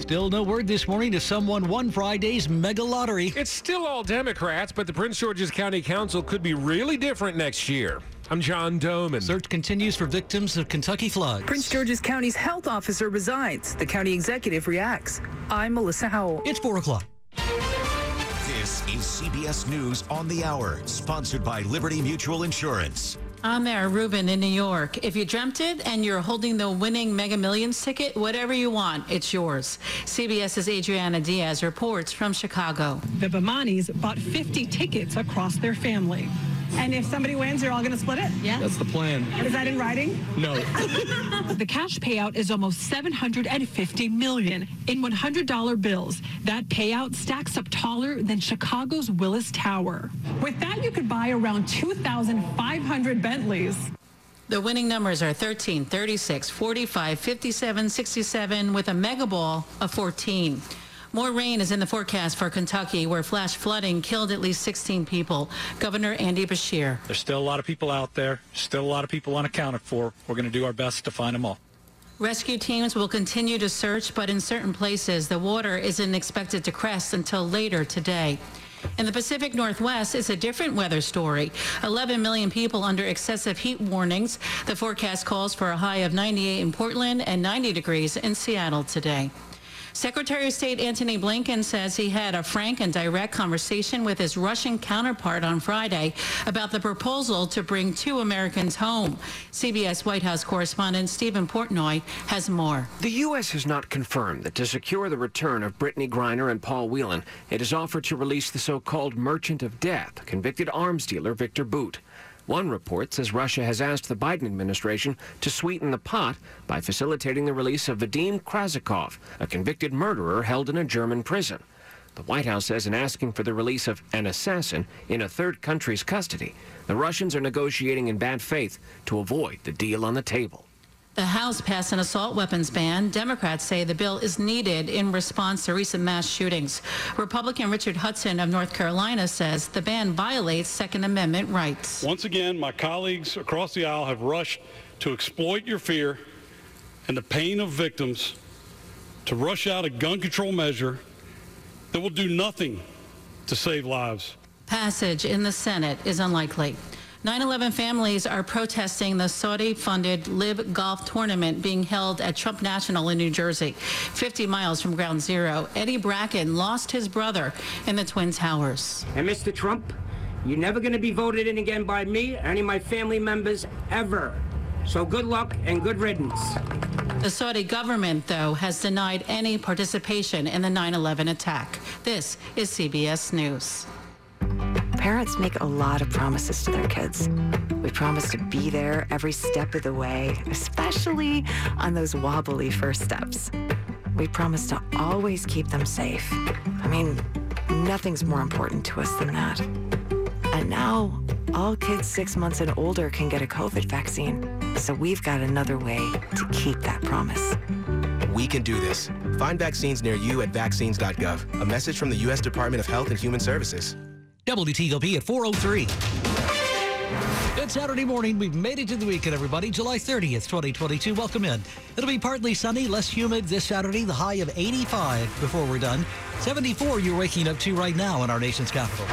Still no word this morning to someone won Friday's mega lottery. It's still all Democrats, but the Prince George's County Council could be really different next year. I'm John Domen. Search continues for victims of Kentucky floods. Prince George's County's health officer resigns. The county executive reacts. I'm Melissa Howell. It's 4 o'clock. This is CBS News on the Hour, sponsored by Liberty Mutual Insurance. I'm Mayor Rubin in New York. If you dreamt it and you're holding the winning Mega Millions ticket, whatever you want, it's yours. CBS's Adriana Diaz reports from Chicago. The Bamanis bought 50 tickets across their family. And if somebody wins, you're all going to split it? Yeah. That's the plan. Is that in writing? No. the cash payout is almost 750 million in $100 bills. That payout stacks up taller than Chicago's Willis Tower. With that, you could buy around 2,500 Bentleys. The winning numbers are 13, 36, 45, 57, 67 with a mega ball of 14. More rain is in the forecast for Kentucky, where flash flooding killed at least 16 people. Governor Andy Beshear. There's still a lot of people out there, still a lot of people unaccounted for. We're going to do our best to find them all. Rescue teams will continue to search, but in certain places, the water isn't expected to crest until later today. In the Pacific Northwest, it's a different weather story. 11 million people under excessive heat warnings. The forecast calls for a high of 98 in Portland and 90 degrees in Seattle today. Secretary of State Antony Blinken says he had a frank and direct conversation with his Russian counterpart on Friday about the proposal to bring two Americans home. CBS White House correspondent Steven Portnoy has more. The U.S. has not confirmed that to secure the return of Brittney Griner and Paul Whelan, it has offered to release the so-called merchant of death, convicted arms dealer Victor Bout. One report says Russia has asked the Biden administration to sweeten the pot by facilitating the release of Vadim Krasikov, a convicted murderer held in a German prison. The White House says in asking for the release of an assassin in a third country's custody, the Russians are negotiating in bad faith to avoid the deal on the table. The House passed an assault weapons ban. Democrats say the bill is needed in response to recent mass shootings. Republican Richard Hudson of North Carolina says the ban violates Second Amendment rights. Once again, my colleagues across the aisle have rushed to exploit your fear and the pain of victims to rush out a gun control measure that will do nothing to save lives. Passage in the Senate is unlikely. 9-11 families are protesting the Saudi-funded LIV Golf Tournament being held at Trump National in New Jersey, 50 miles from Ground Zero. Eddie Bracken lost his brother in the Twin Towers. And Mr. Trump, you're never going to be voted in again by me or any of my family members ever. So good luck and good riddance. The Saudi government, though, has denied any participation in the 9-11 attack. This is CBS News. Parents make a lot of promises to their kids. We promise to be there every step of the way, especially on those wobbly first steps. We promise to always keep them safe. I mean, nothing's more important to us than that. And now, all kids six months and older can get a COVID vaccine. So we've got another way to keep that promise. We can do this. Find vaccines near you at vaccines.gov. A message from the U.S. Department of Health and Human Services. WTOP at 403. Good Saturday morning. We've made it to the weekend, everybody. July 30th, 2022. Welcome in. It'll be partly sunny, less humid this Saturday, the high of 85 before we're done. 74 you're waking up to right now in our nation's capital.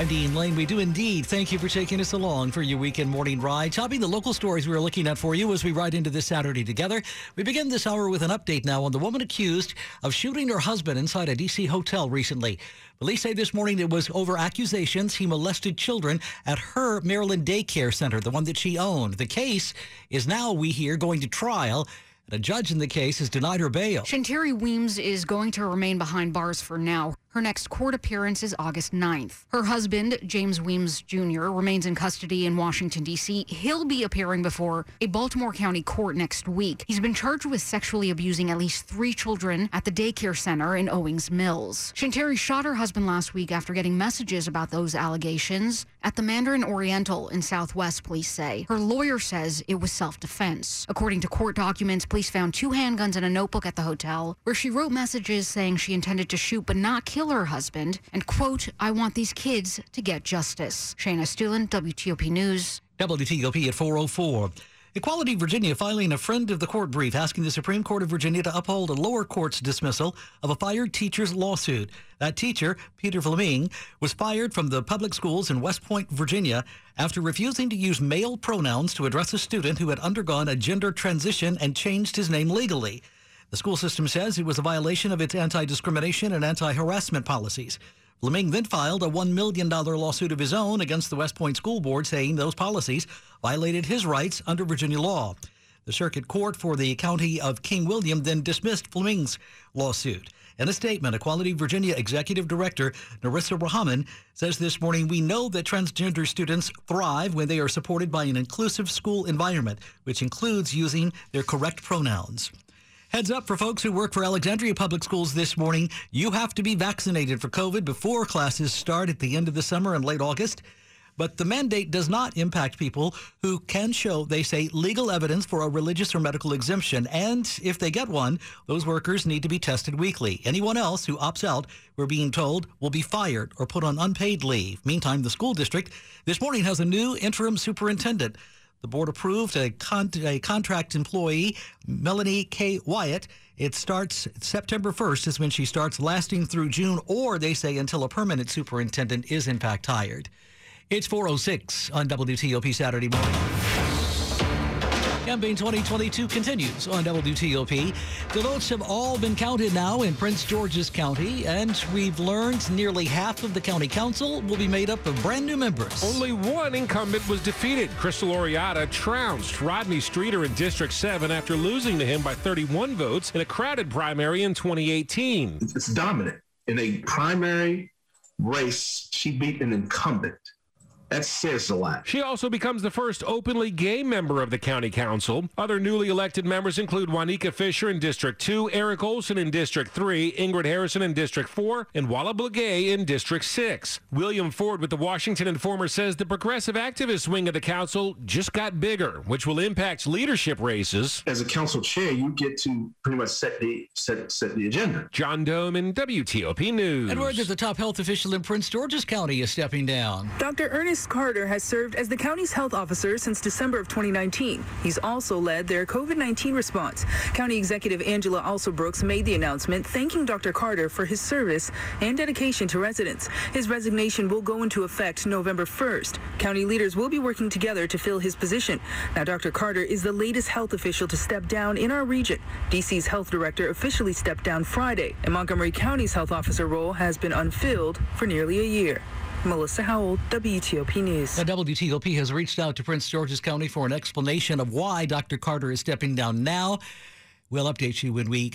I'm Dean Lane. We do indeed thank you for taking us along for your weekend morning ride. Topping the local stories we are looking at for you as we ride into this Saturday together. We begin this hour with an update now on the woman accused of shooting her husband inside a D.C. hotel recently. Police say this morning it was over accusations he molested children at her Maryland daycare center, the one that she owned. The case is now, we hear, going to trial. And A judge in the case has denied her bail. Shanteri Weems is going to remain behind bars for now. Her next court appearance is August 9th. Her husband, James Weems Jr., remains in custody in Washington, D.C. He'll be appearing before a Baltimore County court next week. He's been charged with sexually abusing at least three children at the daycare center in Owings Mills. Shanteri shot her husband last week after getting messages about those allegations at the Mandarin Oriental in Southwest, police say. Her lawyer says it was self defense. According to court documents, police found two handguns and a notebook at the hotel where she wrote messages saying she intended to shoot but not kill her husband and, quote, I want these kids to get justice. Shayna Estulin, WTOP News. WTOP at 404. Equality Virginia filing a friend of the court brief asking the Supreme Court of Virginia to uphold a lower court's dismissal of a fired teacher's lawsuit. That teacher, Peter Fleming, was fired from the public schools in West Point, Virginia, after refusing to use male pronouns to address a student who had undergone a gender transition and changed his name legally. The school system says it was a violation of its anti discrimination and anti harassment policies. Fleming then filed a $1 million lawsuit of his own against the West Point School Board, saying those policies violated his rights under Virginia law. The circuit court for the county of King William then dismissed Fleming's lawsuit. In a statement, Equality Virginia Executive Director Narissa Rahaman says this morning, We know that transgender students thrive when they are supported by an inclusive school environment, which includes using their correct pronouns. Heads up for folks who work for Alexandria Public Schools this morning. You have to be vaccinated for COVID before classes start at the end of the summer in late August. But the mandate does not impact people who can show, they say, legal evidence for a religious or medical exemption. And if they get one, those workers need to be tested weekly. Anyone else who opts out, we're being told, will be fired or put on unpaid leave. Meantime, the school district this morning has a new interim superintendent. The board approved a, con- a, contract employee, Melanie Kay-Wyatt. It starts September 1st is when she starts, lasting through June, or they say until a permanent superintendent is in fact hired. It's 406 on WTOP Saturday morning. Campaign 2022 continues on WTOP. The votes have all been counted now in Prince George's County, and we've learned nearly half of the county council will be made up of brand new members. Only one incumbent was defeated. Krystal Oriadha trounced Rodney Streeter in District 7 after losing to him by 31 votes in a crowded primary in 2018. It's dominant. In a primary race, she beat an incumbent. That says a lot. She also becomes the first openly gay member of the county council. Other newly elected members include Wanika Fisher in District 2, Eric Olson in District 3, Ingrid Harrison in District 4, and Wala Blegay in District 6. William Ford with the Washington Informer says the progressive activist wing of the council just got bigger, which will impact leadership races. As a council chair, you get to pretty much set the set set the agenda. John Domen WTOP News. And word that the top health official in Prince George's County is stepping down. Dr. Ernest Carter has served as the county's health officer since December of 2019. He's also led their COVID 19 response. County Executive Angela Alsobrooks made the announcement thanking Dr. Carter for his service and dedication to residents. His resignation will go into effect November 1st. County leaders will be working together to fill his position. Now, Dr. Carter is the latest health official to step down in our region. DC's health director officially stepped down Friday, and Montgomery County's health officer role has been unfilled for nearly a year. Melissa Howell, WTOP News. The WTOP has reached out to Prince George's County for an explanation of why Dr. Carter is stepping down now. We'll update you when we